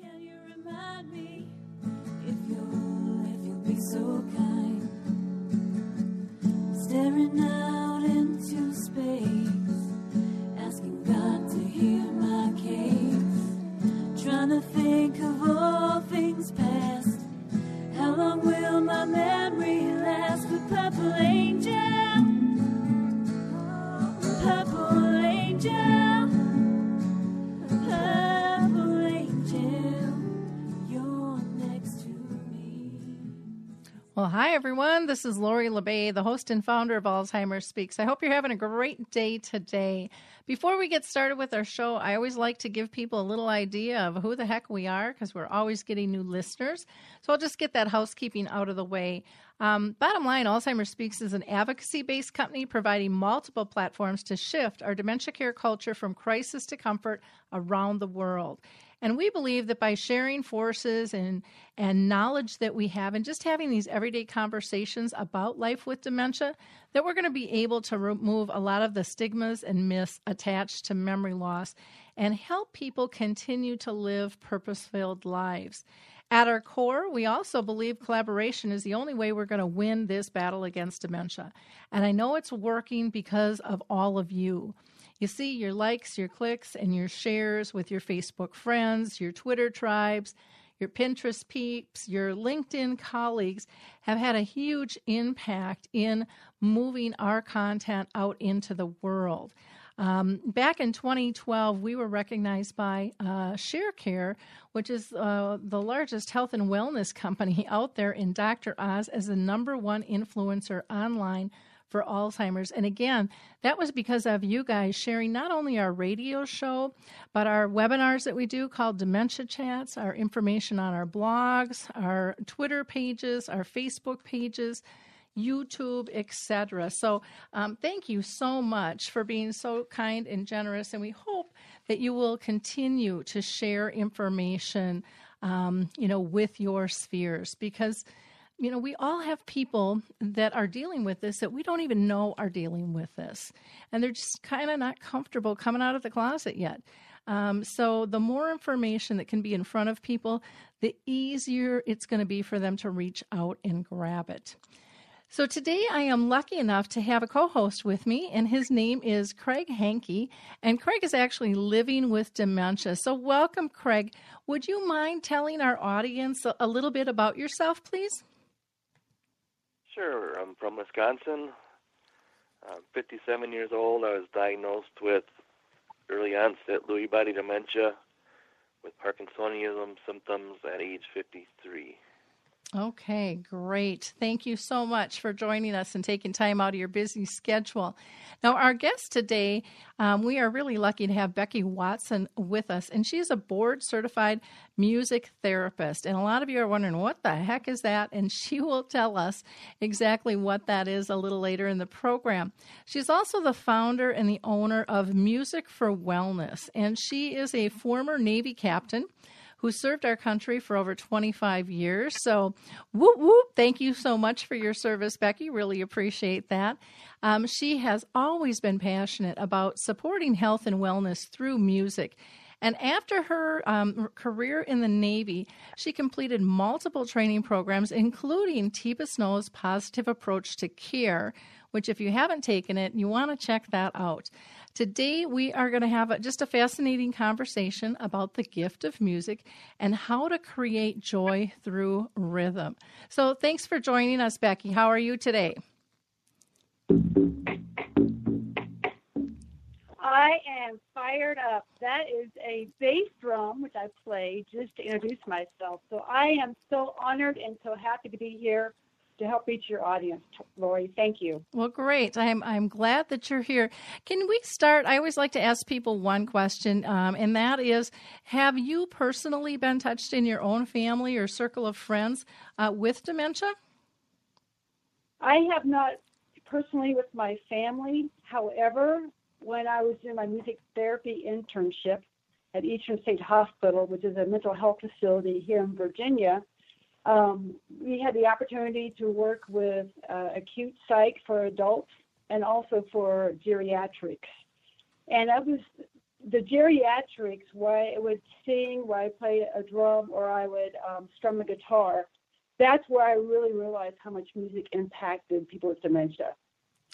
Can you remind me if you'll, if you'll be so kind? Staring out into space, asking God to hear my case. Trying to think of all things past. How long will my memory Well, hi everyone. This is Lori La Bey, the host and founder of Alzheimer's Speaks. I hope you're having a great day today. Before we get started with our show, I always like to give people a little idea of who the heck we are because we're always getting new listeners. So I'll just get that housekeeping out of the way. Um, bottom line, Alzheimer's Speaks is an advocacy based company providing multiple platforms to shift our dementia care culture from crisis to comfort around the world. And we believe that by sharing forces and and knowledge that we have and just having these everyday conversations about life with dementia, that we're going to be able to remove a lot of the stigmas and myths attached to memory loss and help people continue to live purpose-filled lives. At our core, we also believe collaboration is the only way we're going to win this battle against dementia. And I know it's working because of all of you. You see your likes, your clicks, and your shares with your Facebook friends, your Twitter tribes, your Pinterest peeps, your LinkedIn colleagues have had a huge impact in moving our content out into the world. Um, back in 2012, we were recognized by uh, Sharecare, which is uh, the largest health and wellness company out there in Dr. Oz, as the number one influencer online for Alzheimer's. And again, that was because of you guys sharing not only our radio show, but our webinars that we do called Dementia Chats, our information on our blogs, our Twitter pages, our Facebook pages. YouTube, etc. So, um, thank you so much for being so kind and generous, and we hope that you will continue to share information, um, you know, with your spheres because you know, we all have people that are dealing with this that we don't even know are dealing with this. And they're just kind of not comfortable coming out of the closet yet. Um, so, the more information that can be in front of people, the easier it's going to be for them to reach out and grab it. So, today I am lucky enough to have a co host with me, and his name is Craig Hankey. And Craig is actually living with dementia. So, welcome, Craig. Would you mind telling our audience a little bit about yourself, please? I'm from Wisconsin. I'm 57 years old. I was diagnosed with early onset Lewy body dementia with Parkinsonism symptoms at age 53. Okay, great. Thank you so much for joining us and taking time out of your busy schedule. Now, our guest today, um, we are really lucky to have Becky Watson with us, and she's a board certified music therapist. And a lot of you are wondering, what the heck is that? And she will tell us exactly what that is a little later in the program. She's also the founder and the owner of Music for Wellness, and she is a former Navy captain who served our country for over 25 years. So, whoop, whoop, thank you so much for your service, Becky. Really appreciate that. Um, she has always been passionate about supporting health and wellness through music. And after her um, career in the Navy, she completed multiple training programs, including Teepa Snow's Positive Approach to Care, which, if you haven't taken it, you want to check that out. Today, we are going to have a, just a fascinating conversation about the gift of music and how to create joy through rhythm. So, thanks for joining us, Becky. How are you today? I am fired up. That is a bass drum, which I play just to introduce myself. So I am so honored and so happy to be here to help reach your audience, Lori. Thank you. Well, great. I'm I'm glad that you're here. Can we start? I always like to ask people one question, um, and that is: Have you personally been touched in your own family or circle of friends uh, with dementia? I have not personally with my family. However, when I was doing my music therapy internship at Eastern State Hospital, which is a mental health facility here in Virginia, um, we had the opportunity to work with uh, acute psych for adults and also for geriatrics. And I was the geriatrics, where I would sing, where I play a drum, or I would um, strum a guitar, that's where I really realized how much music impacted people with dementia.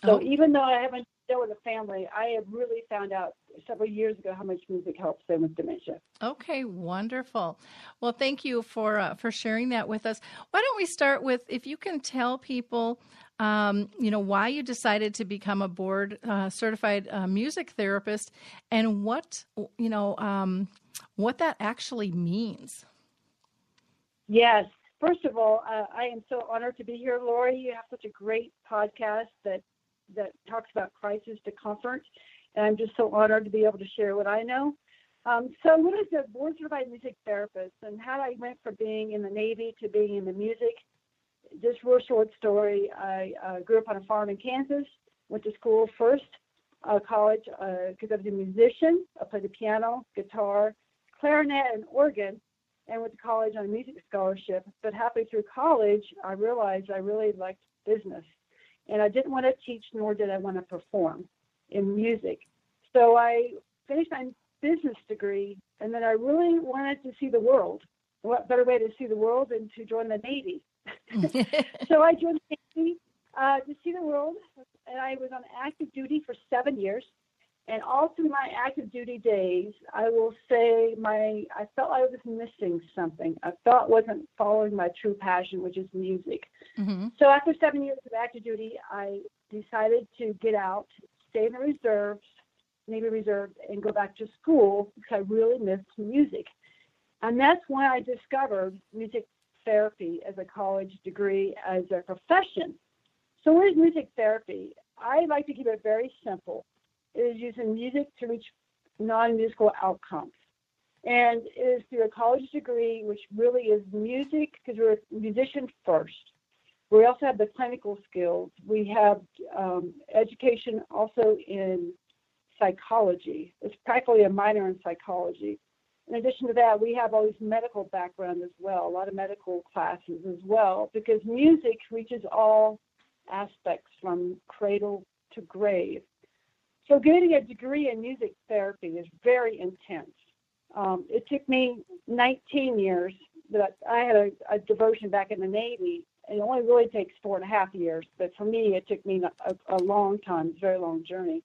So Oh. even though I haven't dealt with a family, I have really found out several years ago how much music helps them with dementia. Okay, wonderful. Well, thank you for uh, for sharing that with us. Why don't we start with if you can tell people, um, you know, why you decided to become a board uh, certified uh, music therapist, and what you know, um, what that actually means. Yes. First of all, uh, I am so honored to be here, Lori. You have such a great podcast that that talks about crisis to comfort, and I'm just so honored to be able to share what I know. Um, so, what is a board certified music therapist, and how I went from being in the Navy to being in the music? Just real short story. I uh, grew up on a farm in Kansas. Went to school first, uh, college, because I was a musician. I played the piano, guitar, clarinet, and organ and went to college on a music scholarship. But halfway through college, I realized I really liked business. And I didn't want to teach, nor did I want to perform in music. So I finished my business degree, and then I really wanted to see the world. What better way to see the world than to join the Navy? so I joined the Navy uh, to see the world, and I was on active duty for seven years. And all through my active duty days, I will say my I felt I was missing something. I felt I wasn't following my true passion, which is music. hmm So after seven years of active duty, I decided to get out, stay in the reserves, Navy Reserve, and go back to school because I really missed music. And that's when I discovered music therapy as a college degree, as a profession. So what is music therapy? I like to keep it very simple. Is using music to reach non-musical outcomes. And it is through a college degree, which really is music, because we're a musician first. We also have the clinical skills. We have um, education also in psychology. It's practically a minor in psychology. In addition to that, we have all these medical background as well, a lot of medical classes as well, because music reaches all aspects from cradle to grave. So getting a degree in music therapy is very intense. Um, it took me 19 years, but I had a, a diversion back in the Navy. It only really takes four and a half years, but for me, it took me a, a long time. It's a very long journey.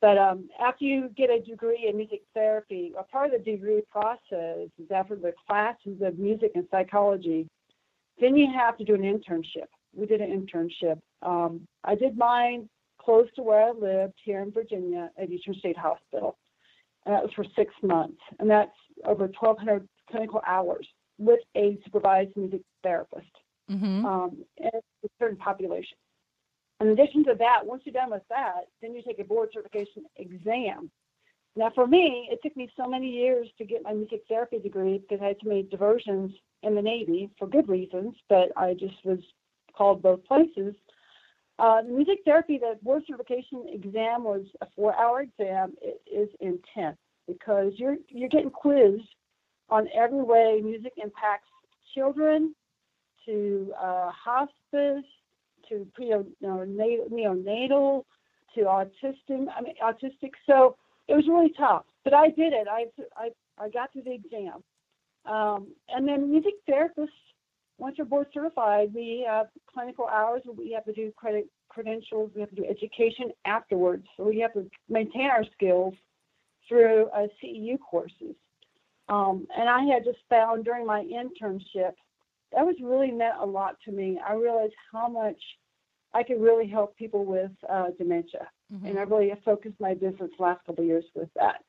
But um, after you get a degree in music therapy, a part of the degree process is after the classes of music and psychology, then you have to do an internship. We did an internship. Um, I did mine close to where I lived here in Virginia at Eastern State Hospital. And that was for six months. And that's over 1,200 clinical hours with a supervised music therapist hmm um, and a certain population. In addition to that, once you're done with that, then you take a board certification exam. Now, for me, it took me so many years to get my music therapy degree because I had to make diversions in the Navy for good reasons, but I just was called both places. Uh, the music therapy, the board certification exam was a four-hour exam. It is intense because you're you're getting quizzed on every way music impacts children, to uh, hospice, to neonatal, to autistic. I mean, autistic. So it was really tough, but I did it. I I I got through the exam, um, and then music therapists. Once you're board certified, we have clinical hours. We have to do credit credentials. We have to do education afterwards. So we have to maintain our skills through uh, CEU courses. Um, and I had just found during my internship that was really meant a lot to me. I realized how much I could really help people with uh, dementia, Mm-hmm. and I really have focused my business the last couple of years with that.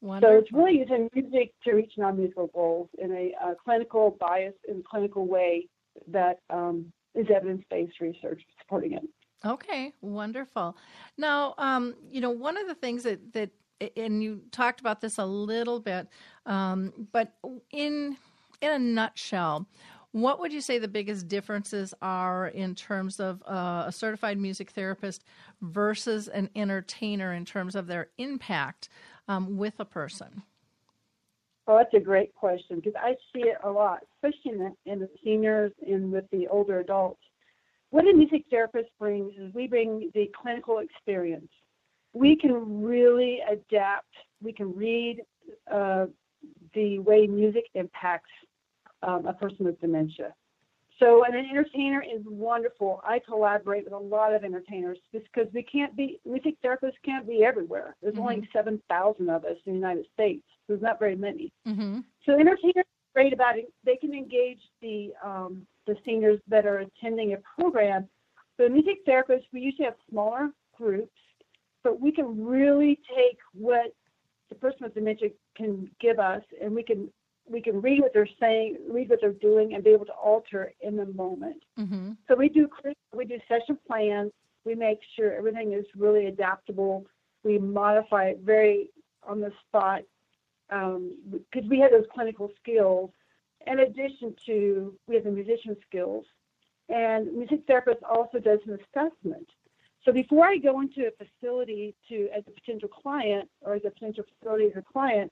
Wonderful. So it's really using music to reach non-musical goals in a uh, clinical bias and clinical way that um, is evidence-based research supporting it. Okay, wonderful. Now, um, you know, one of the things that that and you talked about this a little bit, um, but in in a nutshell, what would you say the biggest differences are in terms of uh, a certified music therapist versus an entertainer in terms of their impact um, with a person? Oh, that's a great question because I see it a lot, especially in the, in the seniors and with the older adults. What a music therapist brings is we bring the clinical experience. We can really adapt we can read uh, the way music impacts um, a person with dementia. So an entertainer is wonderful. I collaborate with a lot of entertainers because we can't be music therapists can't be everywhere. There's Mhm. only seven thousand of us in the United States. So There's not very many. Mm-hmm. So entertainers are great about it. They can engage the um, the seniors that are attending a program. But music therapists, we usually have smaller groups, but we can really take what the person with dementia can give us, and we can we can read what they're saying, read what they're doing, and be able to alter in the moment. Mm-hmm. So we do we do session plans. We make sure everything is really adaptable. We modify it very on the spot because we have those clinical skills. In addition to we have the musician skills, and music therapist also does an assessment. So before I go into a facility to as a potential client or as a potential facility as a client,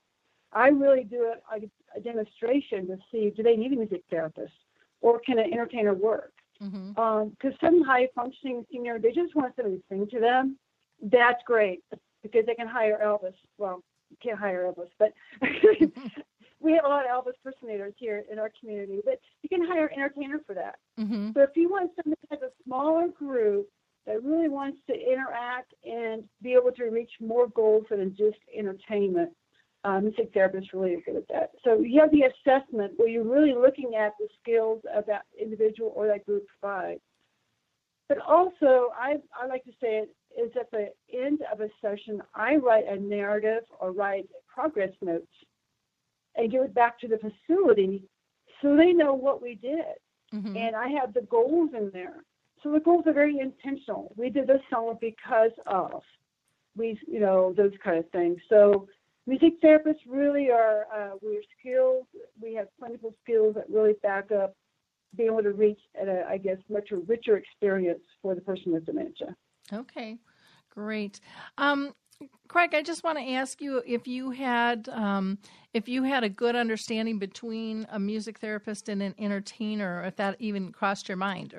I really do a, a demonstration to see do they need a music therapist or can an entertainer work? Mm-hmm. Because some high functioning senior, they just want somebody to sing to them. That's great because they can hire Elvis. Well, you can't hire Elvis, but we have a lot of Elvis impersonators here in our community. But you can hire an entertainer for that. Mm-hmm. So if you want somebody that has a smaller group that really wants to interact and be able to reach more goals than just entertainment, um, music therapists really good at that. So you have the assessment where you're really looking at the skills of that individual or that group provides. But also, I, I like to say it is at the end of a session, I write a narrative or write progress notes and give it back to the facility so they know what we did Mm-hmm. and I have the goals in there. So the goals are very intentional. We did this song because of we, you know, those kind of things. So music therapists really are uh, we're skilled. We have clinical skills that really back up being able to reach at a, I guess, much a richer experience for the person with dementia. Okay, great. Um, Craig, I just want to ask you if you had um, if you had a good understanding between a music therapist and an entertainer, if that even crossed your mind.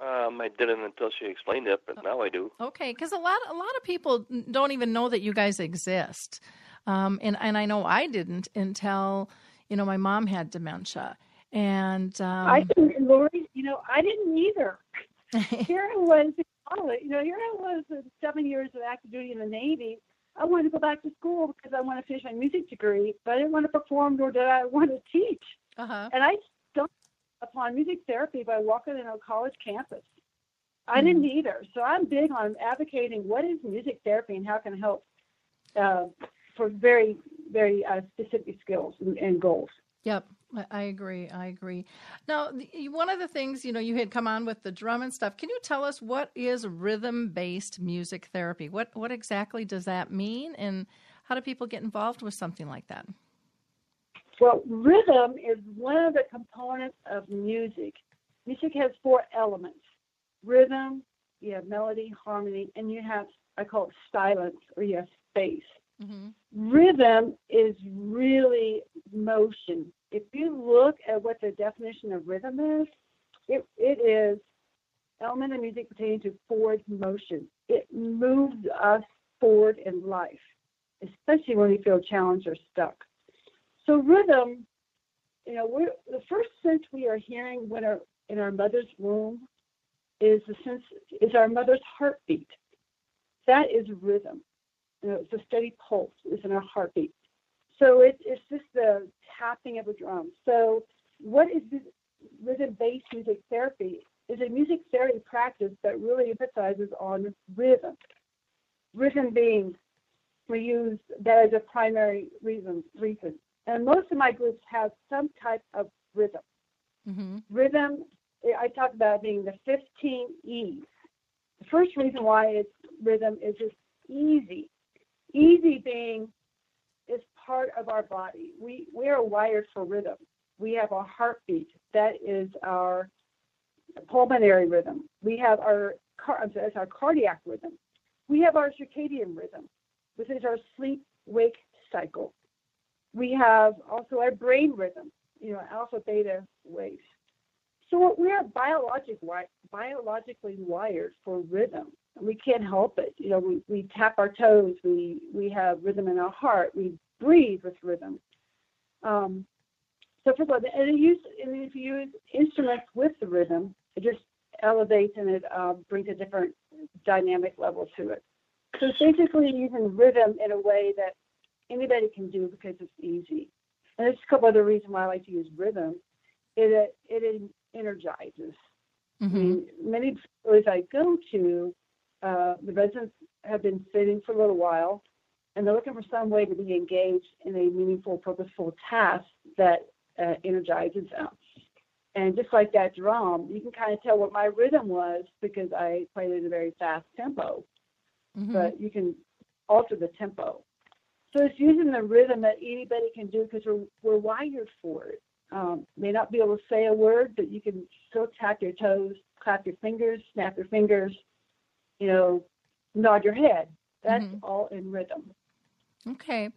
Um, I didn't until she explained it, but now I do. Okay, because a lot a lot of people don't even know that you guys exist, um, and and I know I didn't until you know my mom had dementia, and um, I didn't, Lori, you know, I didn't either. here I was you know, here I was with seven years of active duty in the Navy. I wanted to go back to school because I wanted to finish my music degree, but I didn't want to perform nor did I want to teach. uh-huh. And I stumbled upon music therapy by walking in a college campus. I didn't either. So I'm big on advocating what is music therapy and how it can help uh, for very, very uh, specific skills and, and goals. Yep, I- I agree. I agree. Now, one of the things you know, you had come on with the drum and stuff. Can you tell us what is rhythm-based music therapy? What what exactly does that mean, and how do people get involved with something like that? Well, rhythm is one of the components of music. Music has four elements rhythm, you have melody, harmony, and you have, I call it silence, or you have space. Mm-hmm. Rhythm is really motion. If you look at what the definition of rhythm is, it, it is element of music pertaining to forward motion. It moves us forward in life, especially when we feel challenged or stuck. So rhythm, you know, we're, the first sense we are hearing when our, in our mother's womb is the sense is our mother's heartbeat. That is rhythm. You know, it's a steady pulse. It's in our heartbeat. So it, it's just the tapping of a drum. So what is rhythm-based music therapy? Is a music therapy practice that really emphasizes on rhythm. Rhythm being we use that as a primary reason. Reason, and most of my groups have some type of rhythm. Mm-hmm. Rhythm, I talk about being the 15 E's. The first reason why it's rhythm is it's easy. Easy being is part of our body. We we are wired for rhythm. We have a heartbeat. That is our pulmonary rhythm. We have our car, that's our cardiac rhythm. We have our circadian rhythm, which is our sleep wake cycle. We have also our brain rhythm, you know, alpha beta waves. So we are biologic, biologically wired for rhythm. We can't help it. You know, we, we tap our toes. We we have rhythm in our heart. We breathe with rhythm. Um, so first of all, and, use, and if you use instruments with the rhythm, it just elevates and it uh, brings a different dynamic level to it. So it's basically using rhythm in a way that anybody can do because it's easy. And there's a couple other reasons why I like to use rhythm. It it energizes. Mm-hmm. I mean, many places I go to, uh, the residents have been sitting for a little while, and they're looking for some way to be engaged in a meaningful, purposeful task that uh, energizes them. And just like that drum, you can kind of tell what my rhythm was because I played at a very fast tempo. Mm-hmm. But you can alter the tempo. So it's using the rhythm that anybody can do because we're, we're wired for it. Um, may not be able to say a word, but you can still tap your toes, clap your fingers, snap your fingers, you know, nod your head. That's mm-hmm. all in rhythm. Okay,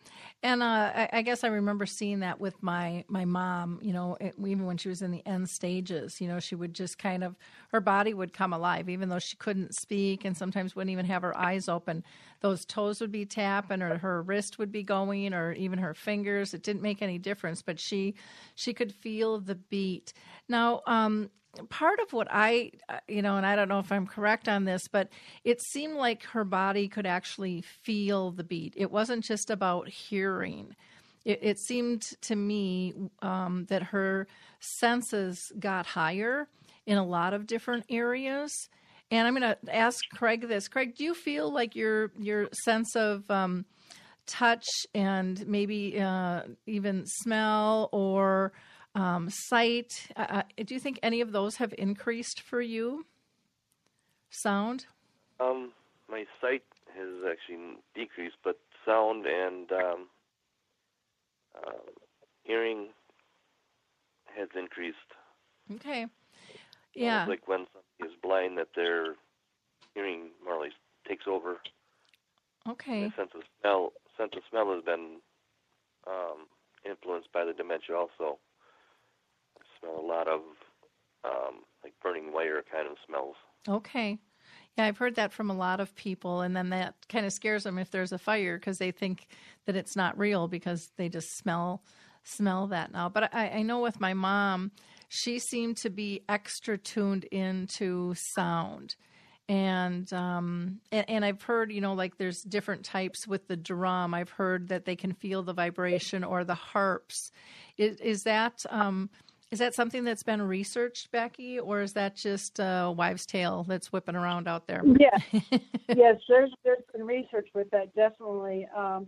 and uh, I, I, guess I remember seeing that with my my mom. You know, it, even when she was in the end stages, you know, she would just kind of her body would come alive, even though she couldn't speak, and sometimes wouldn't even have her eyes open. Those toes would be tapping, or her wrist would be going, or even her fingers. It didn't make any difference, but she she could feel the beat. Now, um, part of what I, uh, you know, and I don't know if I'm correct on this, but it seemed like her body could actually feel the beat. It wasn't just about hearing. It, it seemed to me um, that her senses got higher in a lot of different areas. And I'm going to ask Craig this. Craig, do you feel like your your sense of um, touch and maybe uh, even smell or um, sight. Uh, uh, do you think any of those have increased for you? Sound? Um, my sight has actually decreased, but sound and um, uh, hearing has increased. Okay. Yeah. It's like when somebody is blind, that their hearing more or less takes over. Okay. Sense of smell, sense of smell has been um, influenced by the dementia also smell a lot of um, like burning wire kind of smells. Okay. Yeah, I've heard that from a lot of people, and then that kind of scares them if there's a fire because they think that it's not real because they just smell smell that now. But I, I know with my mom, she seemed to be extra tuned into sound. And, um, and and I've heard you know like there's different types with the drum. I've heard that they can feel the vibration or the harps. Is, is that um, is that something that's been researched, Becky, or is that just a wives' tale that's whipping around out there? Yeah, yes, there's there's been research with that definitely, um,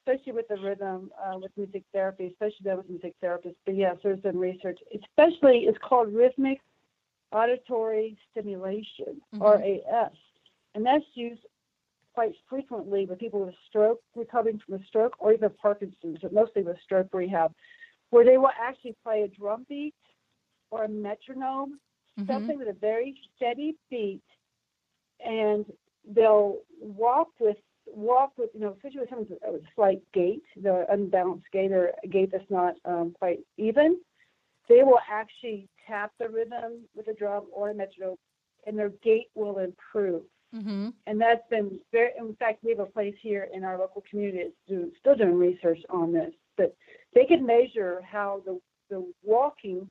especially with the rhythm uh, with music therapy, especially with music therapists. But yes, there's been research, especially it's called rhythmic auditory stimulation, mm-hmm. RAS, and that's used quite frequently with people with a stroke, recovering from a stroke, or even Parkinson's, but mostly with stroke rehab where they will actually play a drum beat or a metronome, mm-hmm. something with a very steady beat, and they'll walk with walk with you know, especially with something with a slight gait, the unbalanced gait or a gait that's not um, quite even. They will actually tap the rhythm with a drum or a metronome, and their gait will improve. Mm-hmm. And that's been very. In fact, we have a place here in our local community that's still doing research on this but they can measure how the, the walking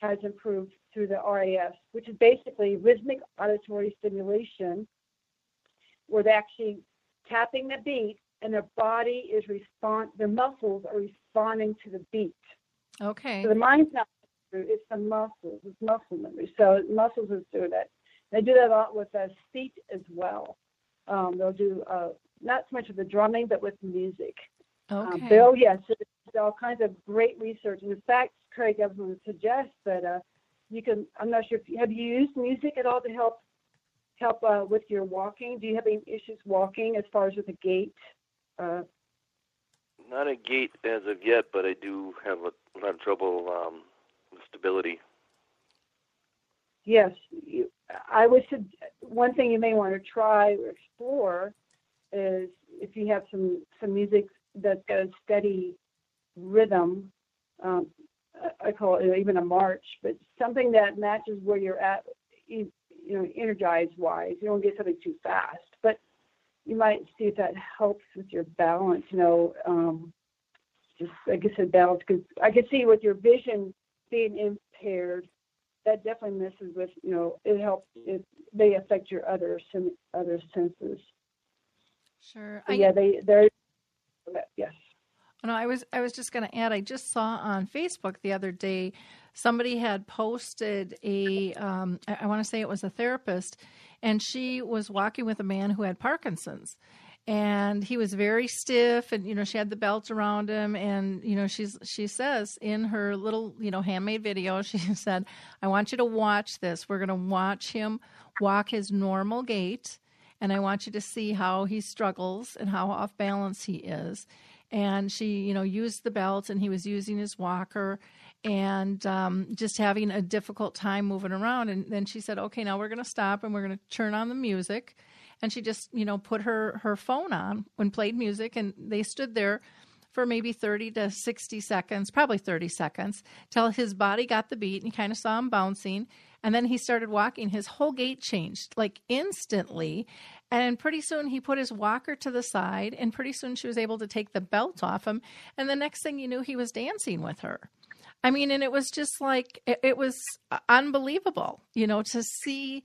has improved through the RAS, which is basically rhythmic auditory stimulation, where they're actually tapping the beat and their body is respond their muscles are responding to the beat. Okay. So the mind's not it's the muscles, it's muscle memory. So muscles is doing that. They do that a lot with uh, speech as well. Um, they'll do uh, not so much with the drumming, but with music. Okay. Um, Bill, yes, there's all kinds of great research. And in fact, Craig, I was going to suggest that uh, you can. I'm not sure if you, have you used music at all to help help uh, with your walking. Do you have any issues walking as far as with the gait? Uh, not a gait as of yet, but I do have a lot of trouble um, with stability. Yes, you, I would. One thing you may want to try or explore is if you have some some music that's got a steady rhythm, um, I call it even a march, but something that matches where you're at, you, you know, energized wise. You don't get something too fast, but you might see if that helps with your balance. You know, um, just like I said, balance because I can see with your vision being impaired, that definitely messes with. You know, it helps. It may affect your other other senses. Sure. So I, yeah, they they're yes. No, I was I was just going to add. I just saw on Facebook the other day somebody had posted a. Um, I, I want to say it was a therapist, and she was walking with a man who had Parkinson's, and he was very stiff, and you know she had the belt around him, and you know she's she says in her little you know handmade video she said, "I want you to watch this. We're going to watch him walk his normal gait." And I want you to see how he struggles and how off balance he is. And she you know used the belt and he was using his walker and um, just having a difficult time moving around. And then she said okay now we're going to stop and we're going to turn on the music. And she just you know put her her phone on and played music and they stood there for maybe 30 to 60 seconds probably 30 seconds till his body got the beat and you kind of saw him bouncing and then he started walking. His whole gait changed like instantly. And pretty soon he put his walker to the side, and pretty soon she was able to take the belt off him. And the next thing you knew, he was dancing with her. I mean, and it was just like, it, it was unbelievable, you know, to see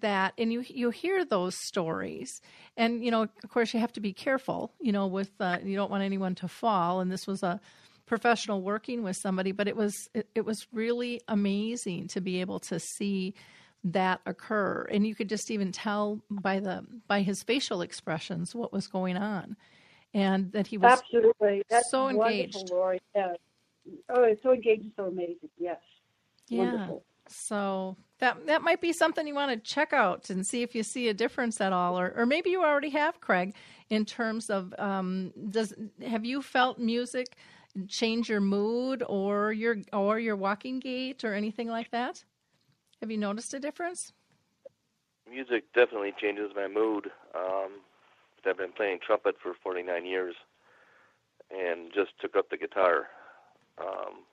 that. And you you hear those stories. And you know of course you have to be careful you know with uh, you don't want anyone to fall. And this was a professional working with somebody but it was it, it was really amazing to be able to see that occur and you could just even tell by the by his facial expressions what was going on and that he was absolutely That's so engaged Lori. Yeah. Oh, it's so engaged so amazing. Yes. yeah Wonderful. so that that might be something you want to check out and see if you see a difference at all or or maybe you already have craig in terms of um does have you felt music change your mood or your or your walking gait or anything like that have you noticed a difference Music definitely changes my mood. Um, I've been playing trumpet for 49 years, and just took up the guitar. Um,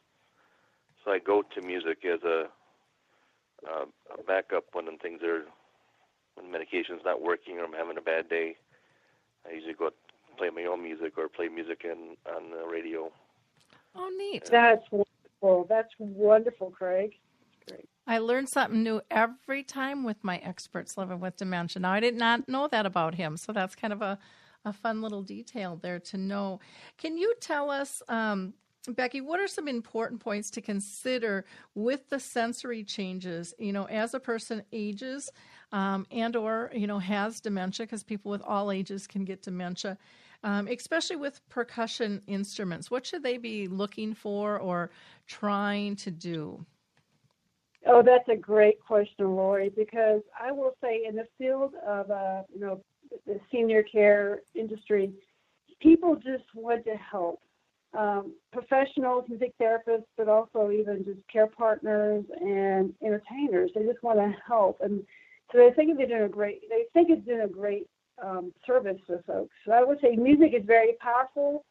so I go to music as a, a backup when things are when medication's not working or I'm having a bad day. I usually go play my own music or play music in on the radio. Oh neat That's wonderful. That's wonderful, Craig. Great. I learn something new every time with my experts living with dementia. Now, I did not know that about him, so that's kind of a, a fun little detail there to know. Can you tell us, um, Becky, what are some important points to consider with the sensory changes? You know, as a person ages um, and or you know has dementia, because people with all ages can get dementia. Um, especially with percussion instruments, what should they be looking for or trying to do? Oh, that's a great question, Lori, because I will say in the field of, uh, you know, the senior care industry, people just want to help. Um, professionals, music therapists, but also even just care partners and entertainers. They just want to help, and so they think they're doing a great. They think it's doing a great um, service for folks. So I would say music is very powerful.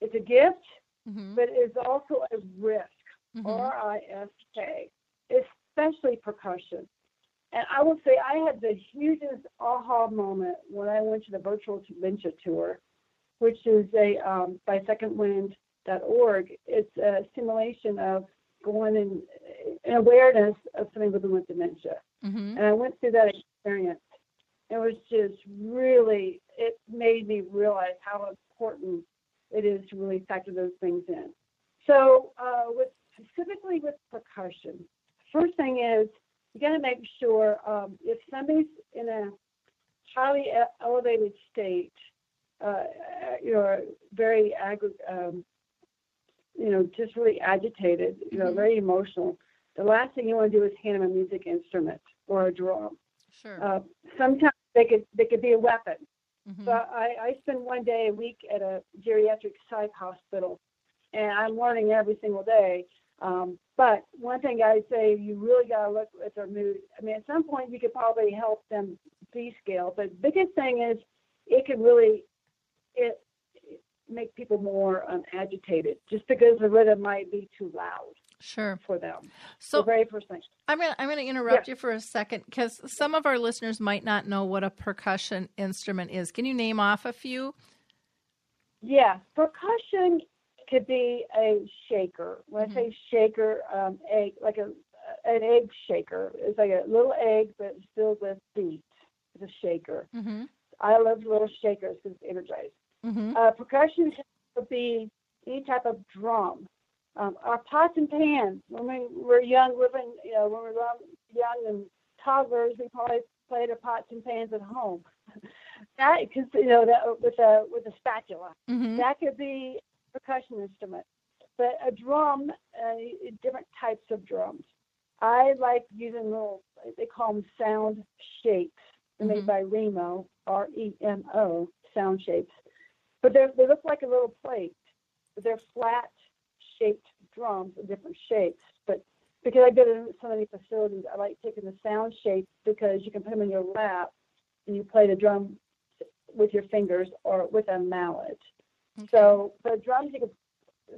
It's a gift, Mm-hmm. but it's also a risk. Mhm. R I S K, especially percussion. And I will say I had the hugest aha moment when I went to the virtual dementia tour, which is a um, by secondwind.org. It's a simulation of going in an awareness of somebody living with dementia. Mm-hmm. And I went through that experience. It was just really, it made me realize how important it is to really factor those things in. So, uh, with specifically with percussion, first thing is you got to make sure um, if somebody's in a highly elevated state, uh, you know, very agri- um, you know, just really agitated, you know, Mhm. very emotional. The last thing you want to do is hand them a music instrument or a drum. Sure. Uh, sometimes they could they could be a weapon. Mhm. So I, I spend one day a week at a geriatric psych hospital, and I'm learning every single day. Um, but one thing I say, you really got to look at their mood. I mean, at some point you could probably help them descale, but biggest thing is it can really it make people more um, agitated, just because the rhythm might be too loud Sure. for them. So the very first thing. I'm gonna I'm gonna interrupt you for a second because some of our listeners might not know what a percussion instrument is. Can you name off a few? Yeah, percussion could be a shaker. When I say shaker, um, egg like a an egg shaker. It's like a little egg, but it's filled with beats. It's a shaker. Mm-hmm. I love little shakers because it's energized. Mm-hmm. Uh, percussion could be any type of drum. Um, our pots and pans. When we were young, living, you know, when we were young and toddlers, we probably played our pots and pans at home. that, cause, you know, that with a with a spatula. Mm-hmm. That could be a percussion instrument. But a drum, uh, different types of drums. I like using little, they call them sound shapes. They're Mhm. made by Remo, R E M O, sound shapes. But they they look like a little plate. But they're flat shaped drums of different shapes. But because I've been in so many facilities, I like taking the sound shape because you can put them in your lap and you play the drum with your fingers or with a mallet. So the drums, you can,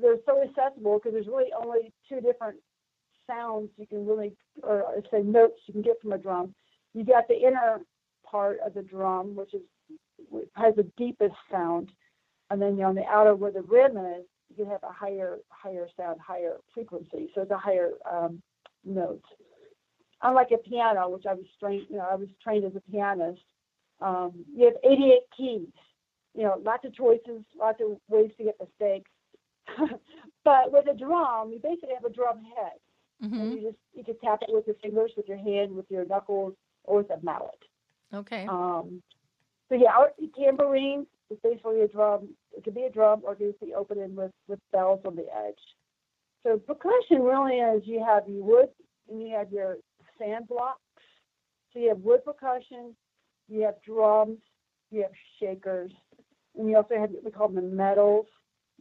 they're so accessible because there's really only two different sounds you can really, or I say notes you can get from a drum. You got the inner part of the drum, which is has the deepest sound, and then you're on the outer where the rim is, you have a higher, higher sound, higher frequency. So it's a higher um, note. Unlike a piano, which I was trained, you know, I was trained as a pianist. Um, you have 88 keys you know, lots of choices, lots of ways to get mistakes. but with a drum, you basically have a drum head. Mm-hmm. And you just you can tap it with your fingers, with your hand, with your knuckles, or with a mallet. Okay. Um, so yeah, our tambourine is basically a drum. It could be a drum or it could be opening with with bells on the edge. So percussion really is you have your wood and you have your sand blocks. So you have wood percussion, you have drums, you have shakers, and you also have what we call them metals.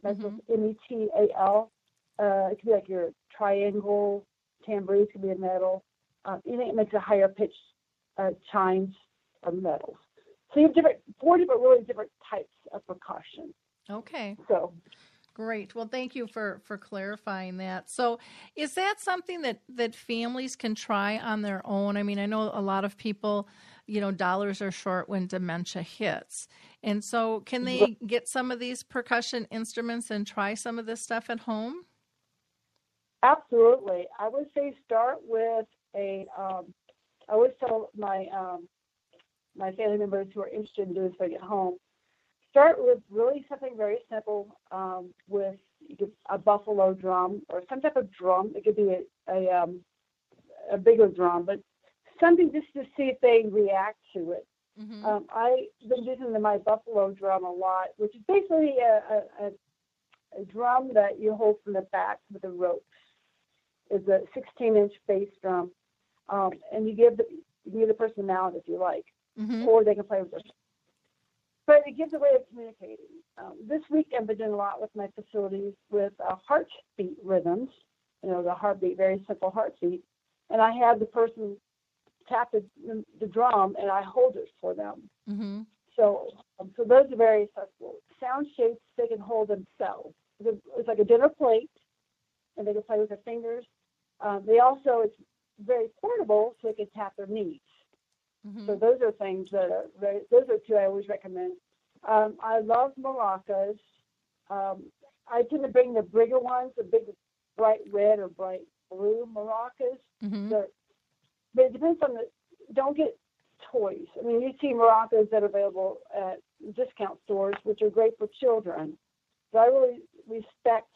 Metals, M E T A L. Uh, it could be like your triangle tambourines could be a metal. Um, anything that makes a higher pitch uh, chimes are metals. So you have different, four different, really different types of percussion. Okay. So Great. Well, thank you for for clarifying that. So, is that something that that families can try on their own? I mean, I know a lot of people, you know, dollars are short when dementia hits. And so, can they get some of these percussion instruments and try some of this stuff at home? Absolutely. I would say start with a. Um, I always tell my um, my family members who are interested in doing something at home, start with really something very simple um, with a buffalo drum or some type of drum. It could be a a, um, a bigger drum, but something just to see if they react to it. Mm-hmm. Um, I've been using the, my buffalo drum a lot, which is basically a, a, a, drum that you hold from the back with a rope. It's a 16 inch bass drum, um, and you give the you give the person a mallet if you like, Mm-hmm. or they can play with it. But it gives a way of communicating. Um, this week I've been doing a lot with my facilities with uh, heartbeat rhythms. You know, the heartbeat, very simple heartbeat, and I have the person tap the, the, drum and I hold it for them. Mm-hmm. So, um, so those are very accessible. Sound shapes they can hold themselves. It's it's like a dinner plate, and they can play with their fingers. Um, they also it's very portable, so they can tap their knees. Mm-hmm. So those are things that are those are two I always recommend. Um, I love maracas. Um, I tend to bring the bigger ones, the big bright red or bright blue maracas. Mm-hmm. They're, but it depends on the. Don't get toys. I mean, you see maracas that are available at discount stores, which are great for children. So I really respect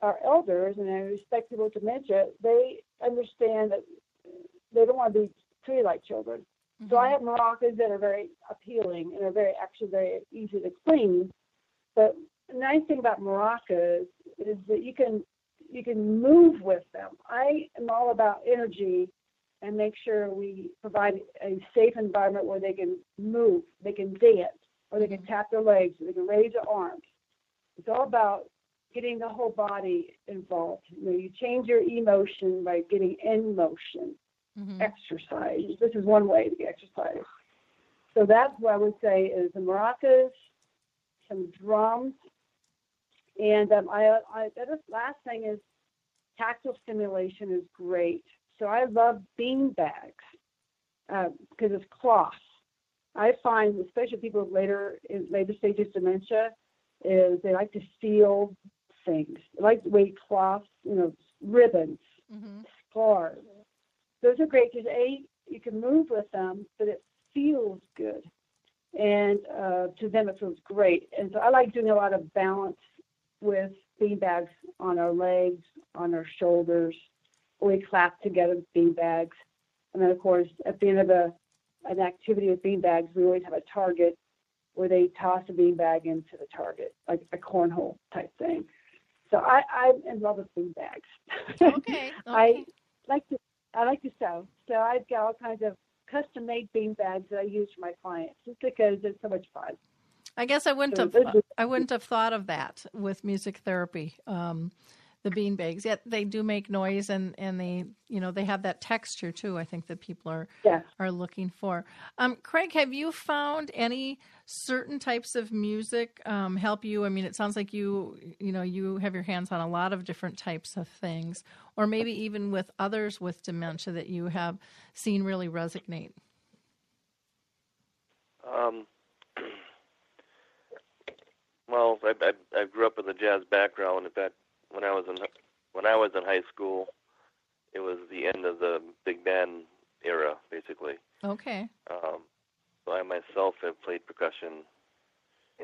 our elders and I respect people with dementia. They understand that they don't want to be treated like children. So I mm-hmm. have maracas that are very appealing and are very actually very easy to clean. But the nice thing about maracas is that you can you can move with them. I am all about energy and make sure we provide a safe environment where they can move, they can dance, or they can mm-hmm. tap their legs, or they can raise their arms. It's all about getting the whole body involved. You know, you change your emotion by getting in motion Mm-hmm. exercise. This is one way to exercise. So that's what I would say is the maracas, some drums, And um, I, I the last thing is tactile stimulation is great. So I love bean bags because uh, it's cloth. I find, especially people later in later stages of dementia, is they like to feel things. They like the way cloth, you know, ribbons, mm-hmm. scarves. Those are great because a you can move with them, but it feels good, and uh, to them it feels great. And so I like doing a lot of balance with bean bags on our legs, on our shoulders. We clap together with bean bags, and then of course at the end of a an activity with bean bags, we always have a target where they toss a bean bag into the target, like a cornhole type thing. So I, I'm in love with bean bags. Okay. okay. I like to I like to sew. So I've got all kinds of custom made bean bags that I use for my clients just because it's so much fun. I guess I wouldn't so have I wouldn't have thought of that with music therapy. Um, the bean bags. Yet they do make noise and, and they you know they have that texture too. I think that people are yeah. are looking for. Um, Craig, have you found any certain types of music um, help you? I mean, it sounds like you you know you have your hands on a lot of different types of things, or maybe even with others with dementia that you have seen really resonate. Um, well, I, I, I grew up with a jazz background. In fact, when I was in when I was in high school, it was the end of the big band era, basically. Okay. Um, so I myself have played percussion.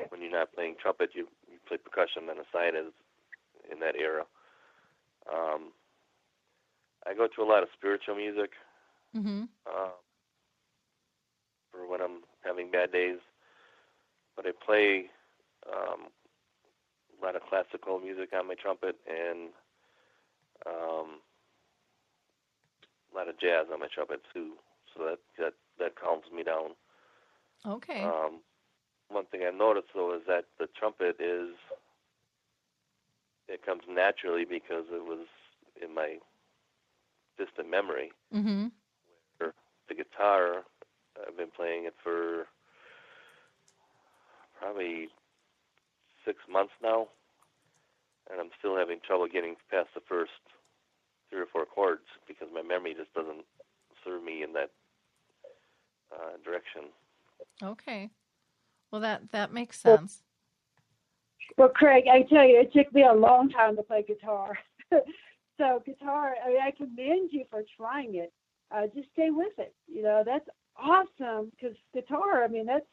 When you're not playing trumpet, you you play percussion on the side as in that era. Um, I go to a lot of spiritual music mm-hmm. uh, for when I'm having bad days, but I play um, a lot of classical music on my trumpet and um, a lot of jazz on my trumpet too. So that that that calms me down. Okay. Um, one thing I noticed though is that the trumpet is it comes naturally because it was in my distant memory. Mm-hmm. Where the guitar, I've been playing it for probably six months now, and I'm still having trouble getting past the first three or four chords because my memory just doesn't serve me in that uh, direction. Okay. Well, that that makes sense. Well, Craig, I tell you, it took me a long time to play guitar. so guitar, I mean, I commend you for trying it. Uh, just stay with it. You know, that's awesome because guitar. I mean, that's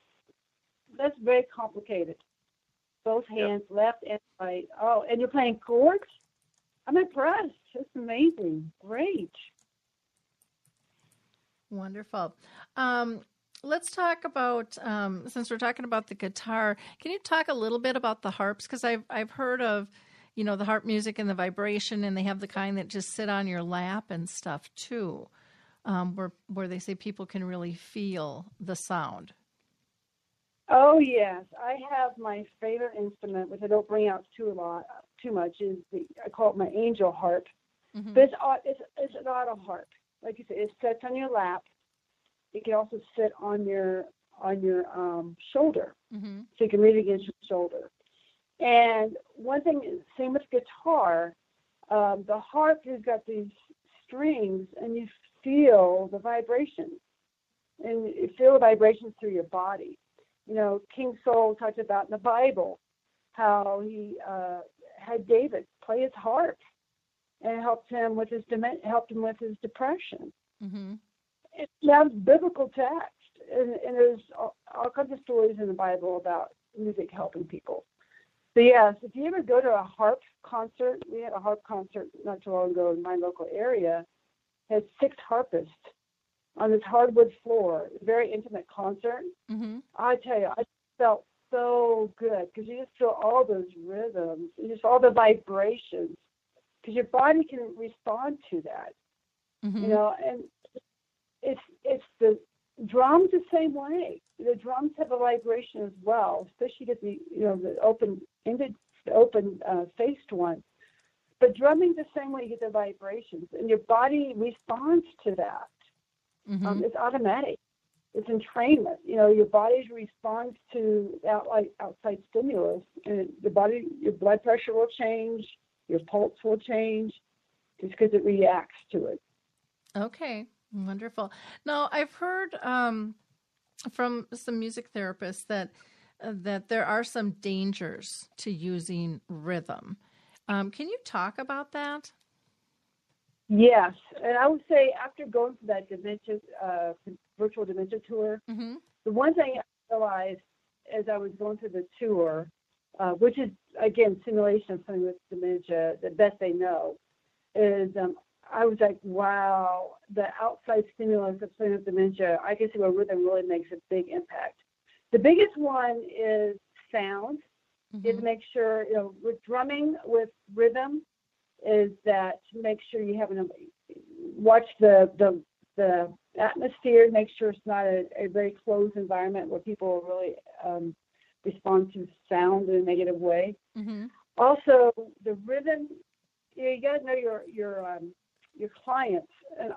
that's very complicated both hands, yep. left and right. Oh, and you're playing chords? I'm impressed. It's amazing. Great. Wonderful. Um, let's talk about um, since we're talking about the guitar. Can you talk a little bit about the harps? Because I've I've heard of you know the harp music and the vibration, and they have the kind that just sit on your lap and stuff too, um, where where they say people can really feel the sound. Oh yes, I have my favorite instrument, which I don't bring out too a lot, too much. Is the I call it my angel harp, mm-hmm. but it's, it's it's an auto harp. Like you said, it sits on your lap. It can also sit on your on your um, shoulder, mm-hmm. so you can read it against your shoulder. And one thing, same with guitar, um, the harp has got these strings, and you feel the vibrations, and you feel the vibrations through your body you know, King Saul talked about in the Bible how he uh, had David play his harp and helped him with his helped him with his depression. Mm-hmm. It sounds biblical text, and, and there's all, all kinds of stories in the Bible about music helping people. So yes, if you ever go to a harp concert, we had a harp concert not too long ago in my local area. Had six harpists on this hardwood floor. Very intimate concert. Mm-hmm. I tell you, I felt so good because you just feel all those rhythms, and just all the vibrations, because your body can respond to that. Mm-hmm. You know, and it's it's the drums the same way. The drums have a vibration as well, especially get the you know the open ended the open uh, faced one. But drumming the same way you get the vibrations, and your body responds to that. Mm-hmm. Um, it's automatic. it's entrainment. You know, your body's response to outside outside stimulus, and the body, your blood pressure will change, your pulse will change, just because it reacts to it. Okay, wonderful. Now I've heard um, from some music therapists that uh, that there are some dangers to using rhythm. Um, can you talk about that? Yes, and I would say after going through that dementia uh, virtual dementia tour, Mm-hmm. the one thing I realized as I was going through the tour, uh, which is again simulation of something with dementia, the best they know, is um, I was like, wow, the outside stimulus of something with dementia, I can see where rhythm really makes a big impact. The biggest one is sound. Is Mhm. make sure you know with drumming with rhythm is that to make sure you have an watch the the the atmosphere, make sure it's not a, a very closed environment where people really um, respond to sound in a negative way. Mhm. Also, the rhythm, you, know, you got to know your your um, your clients. And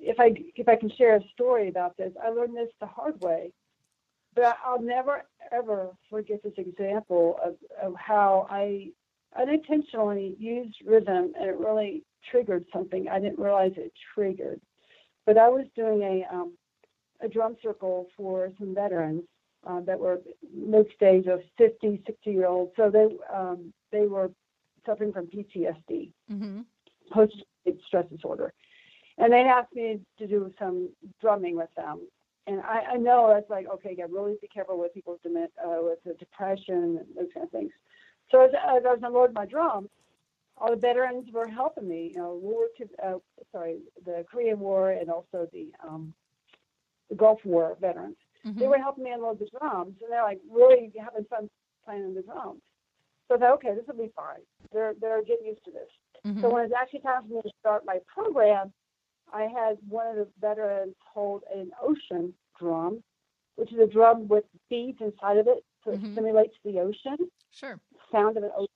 if I if I can share a story about this, I learned this the hard way, but I'll never ever forget this example of, of how I unintentionally used rhythm and it really triggered something I didn't realize it triggered. But I was doing a um, a drum circle for some veterans uh, that were mid stage of 50, 60 year olds. So they um, they were suffering from PTSD, Mhm. post stress disorder, and they asked me to do some drumming with them. And I, I know that's like okay, got really be careful with people with, dement, uh, with the depression and those kind of things. So as, as I was unloading my drums, all the veterans were helping me. You know, World War II, uh, sorry, the Korean War and also the um, the Gulf War veterans. They Mhm. were helping me unload the drums, and they're like really having fun playing the drums. So I thought, okay, this will be fine. They're they're getting used to this. Mhm. So when it's actually time for me to start my program, I had one of the veterans hold an ocean drum, which is a drum with beads inside of it, so it Mhm. simulates the ocean Sure. Sound of an ocean.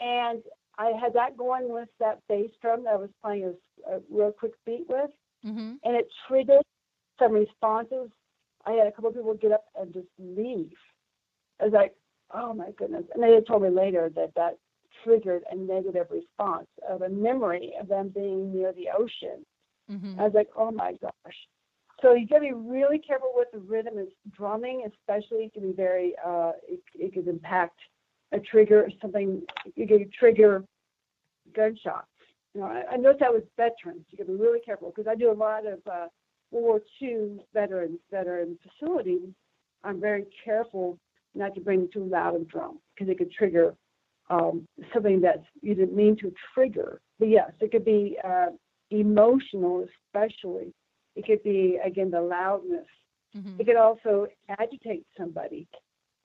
And I had that going with that bass drum that I was playing a, a real quick beat with, Mhm. and it triggered some responses. I had a couple of people get up and just leave. I was like, oh my goodness. And they had told me later that that triggered a negative response of a memory of them being near the ocean. Mhm. I was like, oh my gosh. So you got to be really careful with the rhythm. and drumming, especially, It can be very. Uh, it, it could impact a trigger, something. You could trigger gunshots. You know, I, I noticed that with veterans. You got to be really careful because I do a lot of uh, World War II veterans that are in facilities. I'm very careful not to bring too loud a drum because it could trigger um, something that you didn't mean to trigger. But yes, it could be uh, emotional, especially. It could be again the loudness. Mhm. It could also agitate somebody,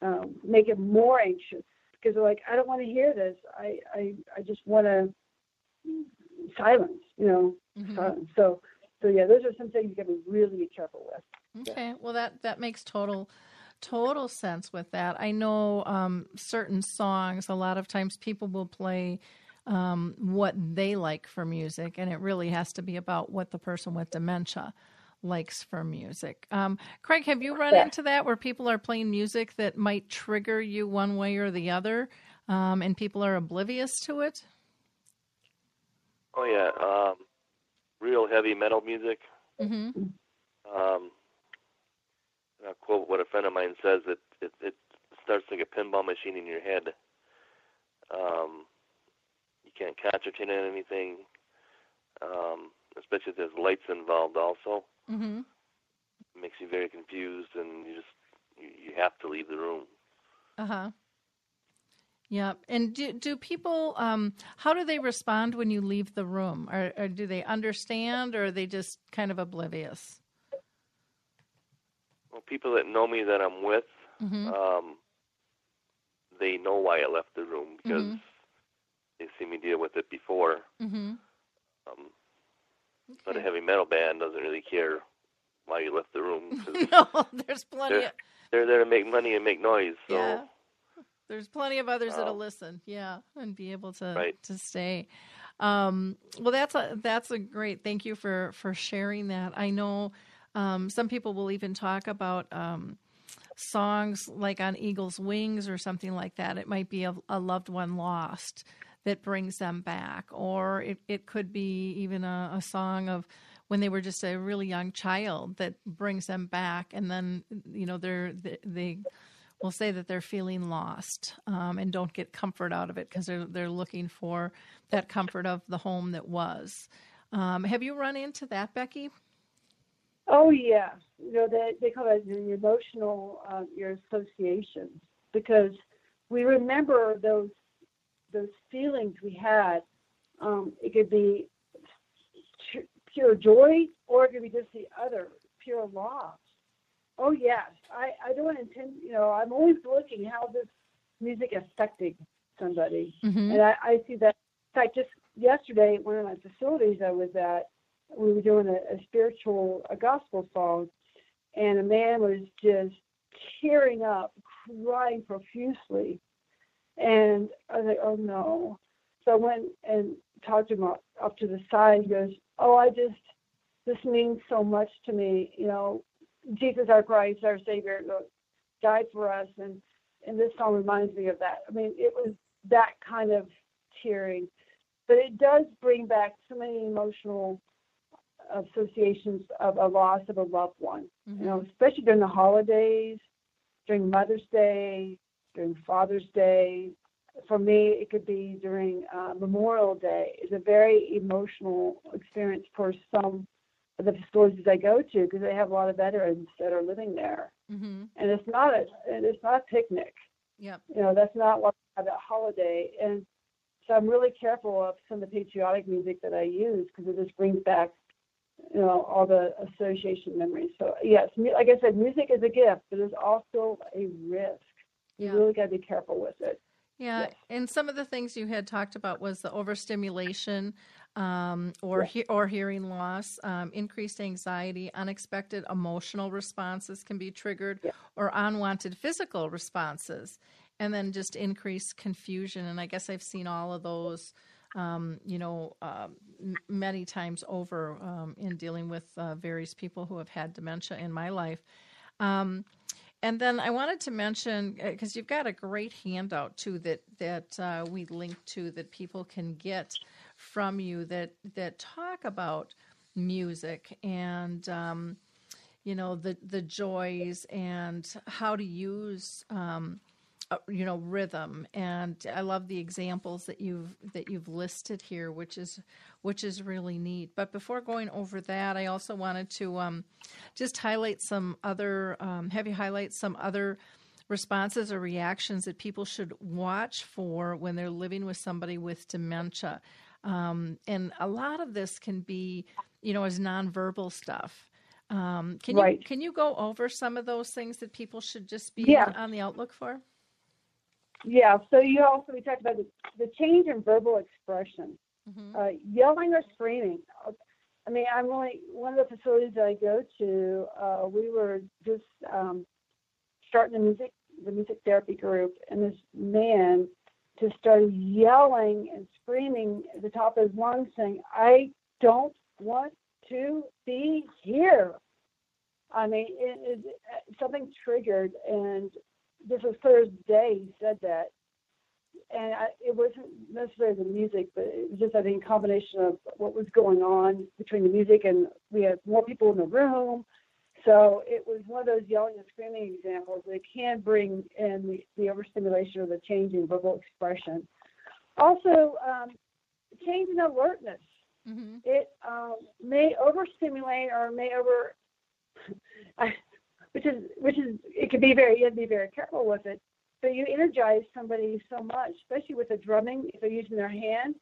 um, make it more anxious because they're like, I don't want to hear this. I I, I just want to silence. You know, Mhm. So so yeah, those are some things you got to be really be careful with. Okay, well that that makes total total sense with that. I know um, certain songs. A lot of times, people will play um, what they like for music, and it really has to be about what the person with dementia likes for music. Um, Craig, have you run Yeah. into that where people are playing music that might trigger you one way or the other, um, and people are oblivious to it? Oh yeah, um, real heavy metal music. hmm Um, and I'll quote what a friend of mine says: "It it, it starts like a pinball machine in your head. Um, you can't concentrate on anything, um, especially if there's lights involved. Also, hmm it makes you very confused, and you just you, have to leave the room. Uh huh. Yeah, and do do people? Um, how do they respond when you leave the room? Or, or do they understand, or are they just kind of oblivious? Well, people that know me that I'm with, hmm um, they know why I left the room because Mhm. they see me deal with it before. hmm Um, but a heavy metal band doesn't really care why you left the room. no, there's plenty. There- Of, they're there to make money and make noise. So Yeah. there's plenty of others that'll Um, listen. Yeah, and be able to Right. to stay. Um, well, that's a that's a great. Thank you for for sharing that. I know Um, some people will even talk about um, songs like on Eagle's Wings or something like that. It might be a, a loved one lost that brings them back, or it, it could be even a, a song of when they were just a really young child that brings them back, and then you know they're they, they will say that they're feeling lost um, and don't get comfort out of it because they're they're looking for that comfort of the home that was. Um, have you run into that, Becky? Oh yeah, you know they they call it the emotional uh, your associations because we remember those those feelings we had. Um, it could be pure joy, or it could be just the other, pure loss. Oh yes, I I don't intend. You know, I'm always looking how this music affecting somebody, mm-hmm. and I, I see that. In fact, just yesterday, at one of my facilities I was at, we were doing a, a spiritual, a gospel song, and a man was just tearing up, crying profusely, and I was like, oh no. So I went and talked to him up, up to the side. He goes, oh, I just, this means so much to me. You know, Jesus, our Christ, our Savior, died for us, and and this song reminds me of that. I mean, it was that kind of tearing, but it does bring back so many emotional associations of a loss of a loved one. Mm-hmm. You know, especially during the holidays, during Mother's Day, during Father's Day. For me, it could be during uh, Memorial Day. It's a very emotional experience for some of the facilities I go to because they have a lot of veterans that are living there, mm-hmm. and it's not a it's not a picnic. Yep. You know, that's not what that holiday. And so I'm really careful of some of the patriotic music that I use because it just brings back you know all the association memories. So yes, like I said, music is a gift, but it's also a risk. You yeah. really got to be careful with it. Yeah, yes. and some of the things you had talked about was the overstimulation um, or he- or hearing loss, um, increased anxiety, unexpected emotional responses can be triggered, or unwanted physical responses, and then just increased confusion. And I guess I've seen all of those um, you know, uh, m- many times over um, in dealing with uh, various people who have had dementia in my life. Um, and then I wanted to mention because uh, you've got a great handout too that that uh, we link to that people can get from you that that talk about music and um, you know the the joys and how to use um, you know rhythm and i love the examples that you've that you've listed here which is which is really neat but before going over that i also wanted to um, just highlight some other um, have you highlight some other responses or reactions that people should watch for when they're living with somebody with dementia um, and a lot of this can be you know as nonverbal stuff um, can right. you can you go over some of those things that people should just be yeah. on the outlook for? Yeah. So you also we talked about the, the change in verbal expression, mm-hmm. uh, yelling or screaming. I mean, I'm only one of the facilities that I go to. Uh, we were just um, starting the music the music therapy group, and this man just started yelling and screaming at the top of his lungs, saying, "I don't want to be here." I mean, it, it, something triggered, and this was Thursday he said that, and I, it wasn't necessarily the music, but it was just I think a combination of what was going on between the music and we had more people in the room. So it was one of those yelling and screaming examples that can bring in the, the overstimulation or the change in verbal expression. Also, um, change in alertness. Mm-hmm. It um, may overstimulate or may over. I, which is which is it can be very you have to be very careful with it. But you energize somebody so much, especially with the drumming, if they're using their hand,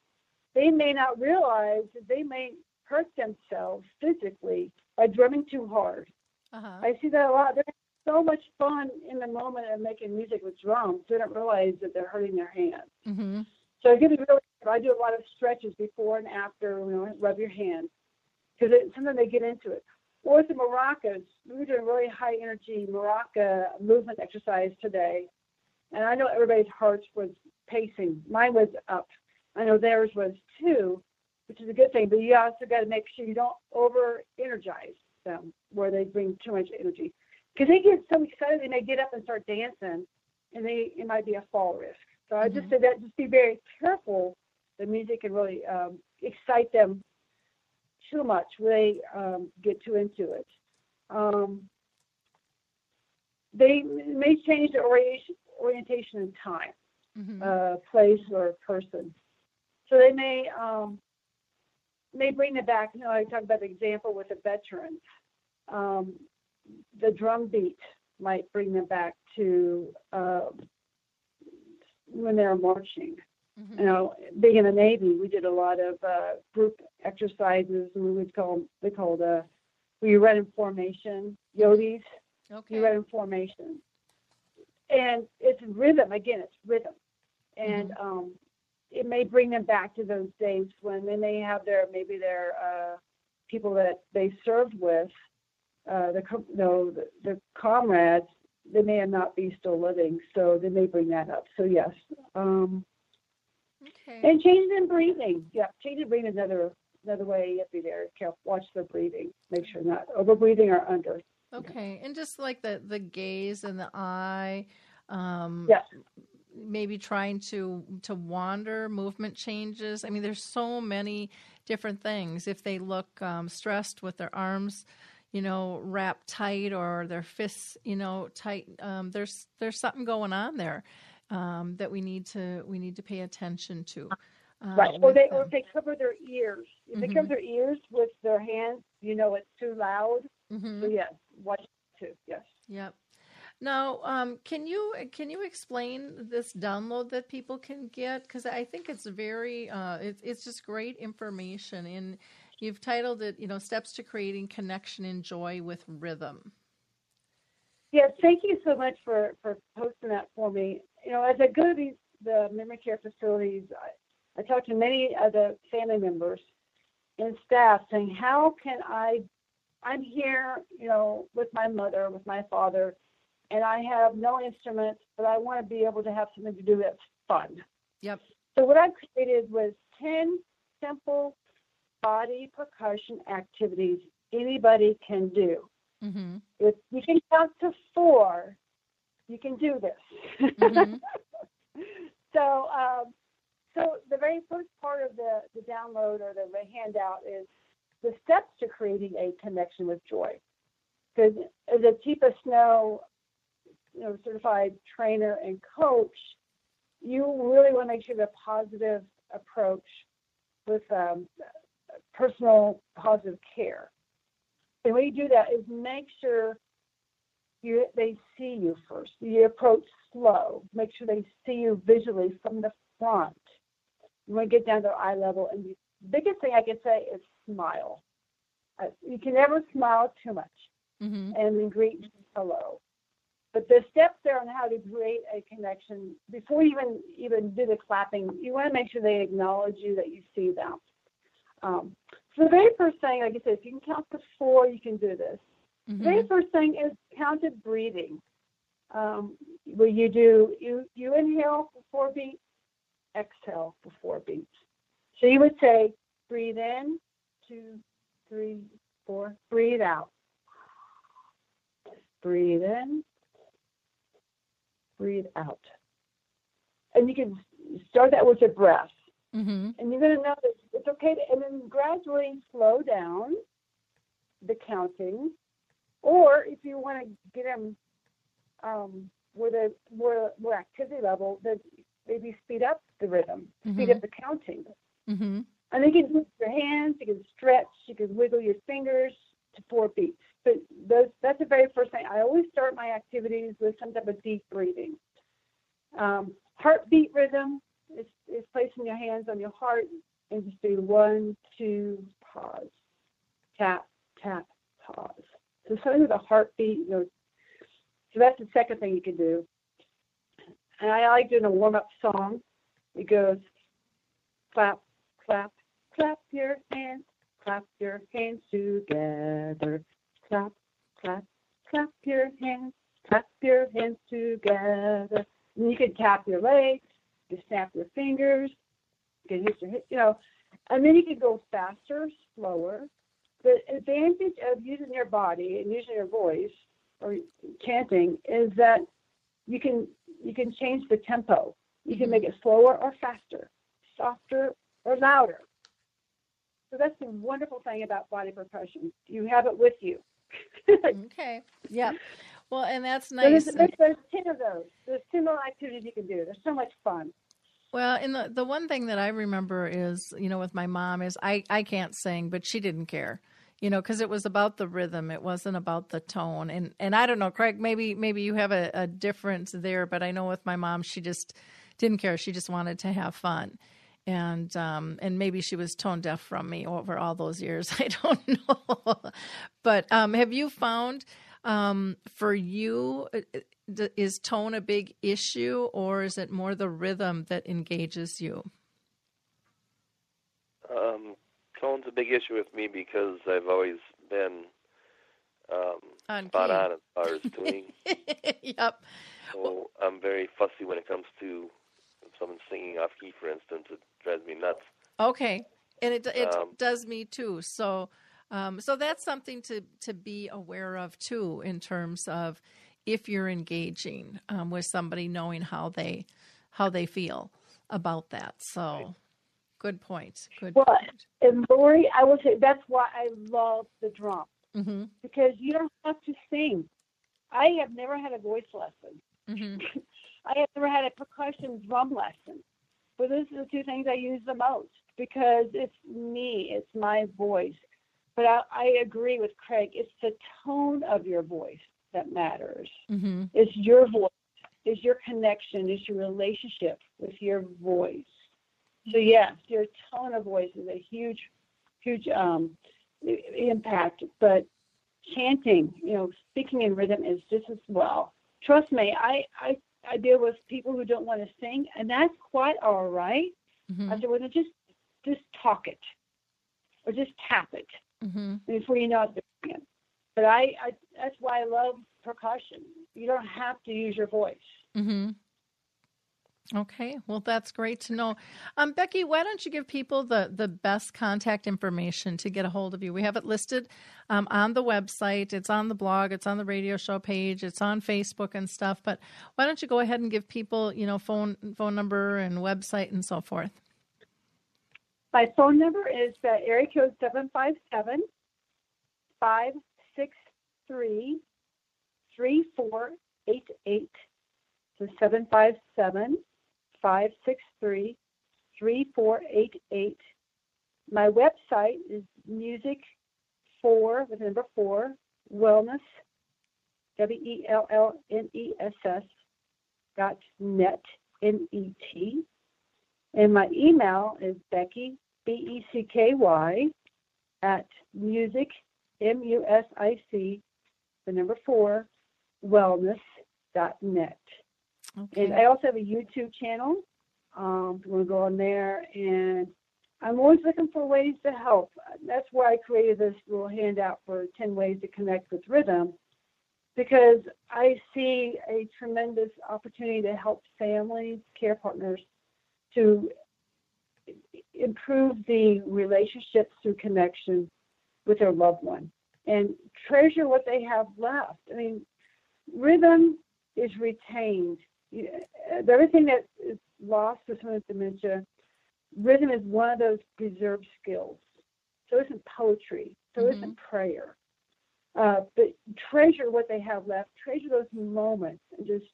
they may not realize that they may hurt themselves physically by drumming too hard. Uh-huh. I see that a lot. They're so much fun in the moment of making music with drums. They don't realize that they're hurting their hands. Mm-hmm. So I give you really. I do a lot of stretches before and after. You know, rub your hands because sometimes they get into it. Or the maracas, we were doing really high energy maraca movement exercise today. And I know everybody's hearts was pacing. Mine was up. I know theirs was too, which is a good thing. But you also got to make sure you don't over energize. them where they bring too much energy. Because they get so excited, they may get up and start dancing, and they it might be a fall risk. So I just Mhm. say that just be very careful. The music can really um, excite them too much. They um, get too into it. Um, they may change the orientation, orientation in time Mhm. uh, place or person. So they may um, may bring it back. You know, I talked about the example with the veterans. Um, the drum beat might bring them back to uh, when they're marching. Mhm. You know, being in the Navy, we did a lot of uh, group exercises, we would call they called uh, we run in formation, yodis. Okay. You run in formation, and it's rhythm. Again, it's rhythm, and um, it may bring them back to those days when they have their maybe their uh, people that they served with, uh, the no the, the comrades. They may not be still living, so they may bring that up. So yes, um, Okay. and change in breathing. Yeah, change in breathing is another another way you have to be there. Careful, watch the breathing. Make sure not over breathing or under. Okay. And just like the the gaze and the eye, um, Yes. maybe trying to to wander, movement changes. I mean, there's so many different things. If they look um, stressed with their arms, you know, wrapped tight or their fists, you know, tight, um, there's there's something going on there um, that we need to we need to pay attention to. Uh, Right. Or they or if they cover their ears. If they Mhm. cover their ears with their hands, you know it's too loud. Mhm. So yes, watch too. Yes. Yep. Now, um, can you can you explain this download that people can get? Because I think it's very uh, it's it's just great information, and you've titled it, you know, steps to creating connection and joy with rhythm. Yes, thank you so much for, for posting that for me. You know, as I go to these the memory care facilities, I, I talk to many of the family members and staff saying, How can I I'm here, you know, with my mother, with my father, and I have no instruments, but I want to be able to have something to do that's fun. Yep. So what I created was 10 simple body percussion activities anybody can do. Mm-hmm. If you can count to four, you can do this. Mhm. so, um, so the very first part of the, the download or the, the handout is the steps to creating a connection with joy. Because as a Teepa Snow, you know, certified trainer and coach, you really want to make sure the positive approach with um, personal positive care. And when you do that is make sure you they see you first. You approach slow. Make sure they see you visually from the front. You want to get down to eye level. And the biggest thing I can say is smile. You can never smile too much Mm-hmm. and then greet hello. But the steps there on how to create a connection before you even even do the clapping, you want to make sure they acknowledge you that you see them. Um, so the very first thing, like I said, if you can count to four, you can do this. The very Mm-hmm. first thing is counted breathing. Um, where you do you you inhale for four beats, exhale for four beats. So you would say breathe in, two, three, four. Breathe out. Breathe in. Breathe out. And you can start that with your breath. Mm-hmm. And you're going to notice it's okay to, and then gradually slow down the counting. Or if you want to get them um, with a more, more activity level, then maybe speed up the rhythm, speed Mhm. up the counting. Mm-hmm. And then you can use your hands, you can stretch, you can wiggle your fingers to four beats. But those, that's the very first thing. I always start my activities with some type of deep breathing. Um, heartbeat rhythm is, is placing your hands on your heart and just do one, two, pause, tap, tap, pause. So something with a heartbeat, you know. So that's the second thing you can do. And I like doing a warm up song. It goes clap, clap, clap your hands, clap your hands together. Clap, clap, clap your hands, clap your hands together. And you can tap your legs, you can snap your fingers, you can hit your hip, you know, and then you can go faster, slower. The advantage of using your body and using your voice or chanting is that you can you can change the tempo. You can make it slower or faster, softer or louder. So that's the wonderful thing about body percussion. You have it with you. okay. Yeah. Well, and that's So nice. there's, there's, there's ten of those. There's ten little activities you can do. There's so much fun. Well, and the the one thing that I remember is, you know, with my mom is I I can't sing, but she didn't care. You know, because it was about the rhythm. It wasn't about the tone. And and I don't know, Craig. Maybe maybe you have a, a difference there, but I know with my mom, she just didn't care. She just wanted to have fun, and um and maybe she was tone deaf from me over all those years. I don't know. but um, have you found um, for you uh, is tone a big issue, or is it more the rhythm that engages you? Um, tone's a big issue with me because I've always been um, On spot key. on as far as tuning. yep. so I'm very fussy when it comes to if someone's singing off key, for instance. It drives me nuts. Okay, and it it Um, does me too. So, um, so that's something to to be aware of too, in terms of if you're engaging um, with somebody, knowing how they how they feel about that. So, good point. Good Well, point. And Lori, I will say that's why I love the drum hmm because you don't have to sing. I have never had a voice lesson. hmm I have never had a percussion drum lesson. But those are the two things I use the most because it's me, it's my voice. But I, I agree with Craig. It's the tone of your voice that matters. hmm It's your voice, it's your connection, it's your relationship with your voice. So yes, your tone of voice is a huge, huge um, impact. But chanting, you know, speaking in rhythm is just as well. Trust me, I I, I deal with people who don't want to sing, and that's quite all right. hmm I said, well, just just talk it, or just tap it hmm before you know it. They're doing it. But I, I that's why I love percussion. You don't have to use your voice. hmm Okay, well, that's great to know. Um, Becky, why don't you give people the, the best contact information to get a hold of you? We have it listed um, on the website, it's on the blog, it's on the radio show page, it's on Facebook and stuff. But why don't you go ahead and give people, you know, phone phone number and website and so forth? My phone number is uh, area code 757 563 3488. So 757 563 3488. My website is music four with number four wellness W E L L N E S S dot net N E T. And my email is Becky B E C K Y at music M U S I C the number four wellness dot net. Okay. And I also have a YouTube channel. Um, going to go on there, and I'm always looking for ways to help. That's why I created this little handout for 10 ways to connect with rhythm, because I see a tremendous opportunity to help families, care partners, to improve the relationships through connection with their loved one and treasure what they have left. I mean, rhythm is retained. You- uh, Everything that is lost with someone with dementia, rhythm is one of those preserved skills. So isn't poetry. So Mhm. isn't prayer. Uh, but treasure what they have left. Treasure those moments and just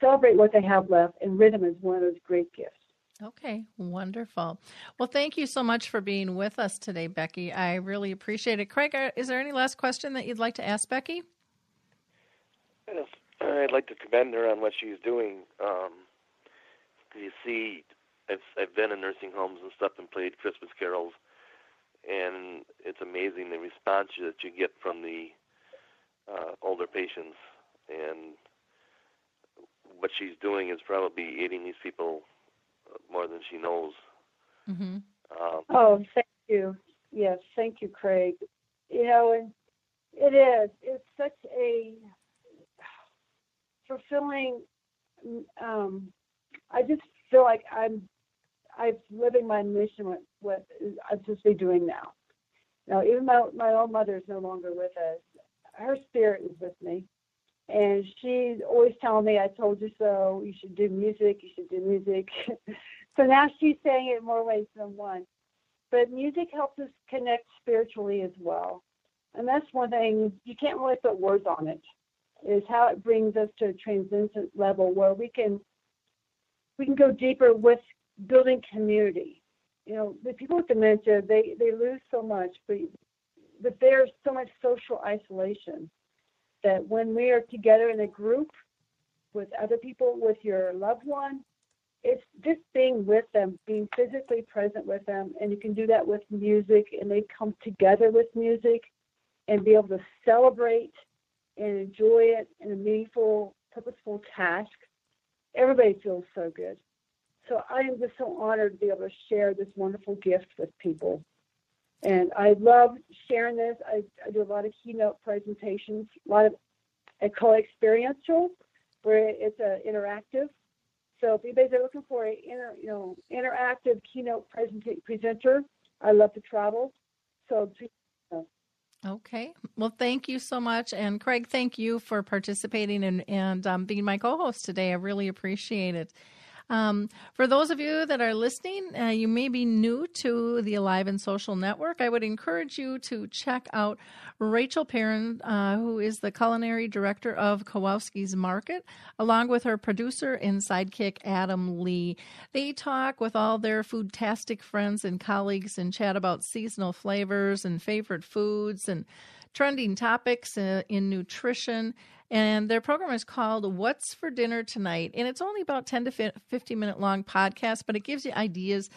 celebrate what they have left. And rhythm is one of those great gifts. Okay, wonderful. Well, thank you so much for being with us today, Becky. I really appreciate it. Craig, is there any last question that you'd like to ask Becky? Yes, I'd like to commend her on what she's doing. Um, you see, I've I've been in nursing homes and stuff and played Christmas carols, and it's amazing the response that you get from the uh, older patients. And what she's doing is probably aiding these people uh, more than she knows. Mm-hmm. Um, Oh, thank you. Yes, thank you, Craig. You know, and it is. It's such a fulfilling. Um, I just feel like I'm, I'm living my mission. With what I'm supposed to be doing now. Now, even my my own mother is no longer with us. Her spirit is with me, and she's always telling me, "I told you so. You should do music. You should do music." so now she's saying it more ways than one. But music helps us connect spiritually as well, and that's one thing you can't really put words on it. Is how it brings us to a transcendent level where we can we can go deeper with building community. You know, the people with dementia they they lose so much, but but there's so much social isolation that when we are together in a group with other people, with your loved one, it's just being with them, being physically present with them, and you can do that with music, and they come together with music and be able to celebrate and enjoy it in a meaningful, purposeful task. Everybody feels so good. So I am just so honored to be able to share this wonderful gift with people. And I love sharing this. I, I do a lot of keynote presentations, a lot of I call experiential, where it's a interactive. So if anybody's looking for a inter, you know interactive keynote present- presenter, I love to travel. So Okay. Well, thank you so much. And Craig, thank you for participating and, and um, being my co host today. I really appreciate it. Um, for those of you that are listening, uh, you may be new to the Alive and Social Network. I would encourage you to check out Rachel Perrin, uh, who is the culinary director of Kowalski's Market, along with her producer and sidekick, Adam Lee. They talk with all their foodtastic friends and colleagues and chat about seasonal flavors and favorite foods and trending topics uh, in nutrition. And their program is called What's for Dinner Tonight. And it's only about 10 to 15 minute long podcast, but it gives you ideas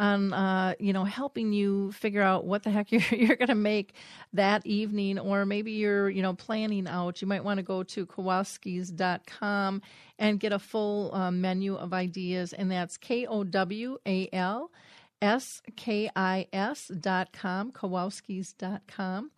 on uh, you know helping you figure out what the heck you're, you're going to make that evening. Or maybe you're you know planning out. You might want to go to kowalskis.com and get a full uh, menu of ideas. And that's k-o-w-a-l s-k-i-s dot com kowalskis dot com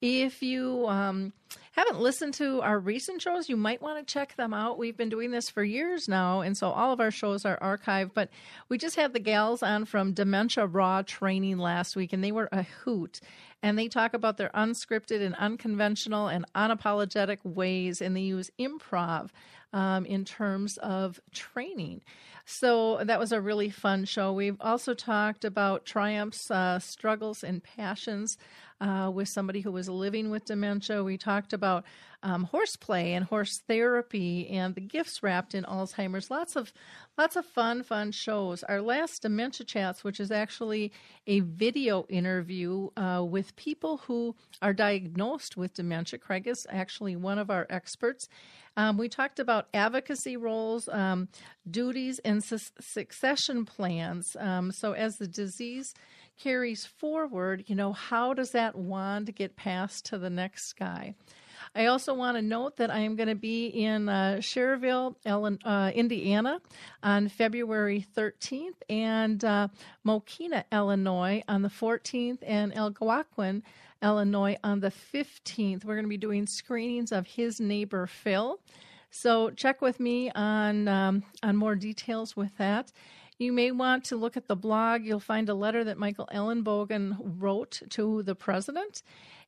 if you um, haven't listened to our recent shows, you might want to check them out. We've been doing this for years now, and so all of our shows are archived. But we just had the gals on from Dementia Raw training last week, and they were a hoot. And they talk about their unscripted and unconventional and unapologetic ways, and they use improv um, in terms of training. So that was a really fun show. We've also talked about triumphs, uh, struggles, and passions uh, with somebody who was living with dementia. We talked about um, horseplay and horse therapy and the gifts wrapped in Alzheimer's. Lots of lots of fun, fun shows. Our last dementia chats, which is actually a video interview uh, with people who are diagnosed with dementia. Craig is actually one of our experts. Um, we talked about advocacy roles, um, duties, and su- succession plans. Um, so as the disease carries forward, you know, how does that wand get passed to the next guy? I also want to note that I am going to be in uh, Schererville, uh, Indiana on February 13th and uh, Mokena, Illinois on the 14th and Algonquin, Illinois on the 15th. We're going to be doing screenings of His Neighbor Phil. So check with me on um, on more details with that. You may want to look at the blog. You'll find a letter that Michael Ellenbogen wrote to the president,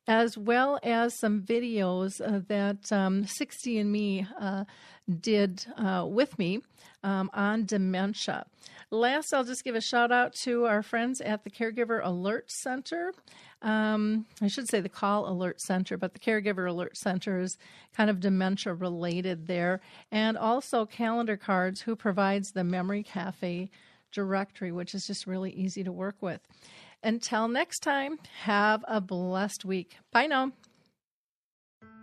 as well as some videos uh, that um, 60andMe uh, did uh, with me um, on dementia. Last, I'll just give a shout out to our friends at the Caregiver Alert Center. Um, I should say the Call Alert Center, but the Caregiver Alert Center is kind of dementia related there. And also Calendar Cards, who provides the Memory Cafe directory, which is just really easy to work with. Until next time, have a blessed week. Bye now.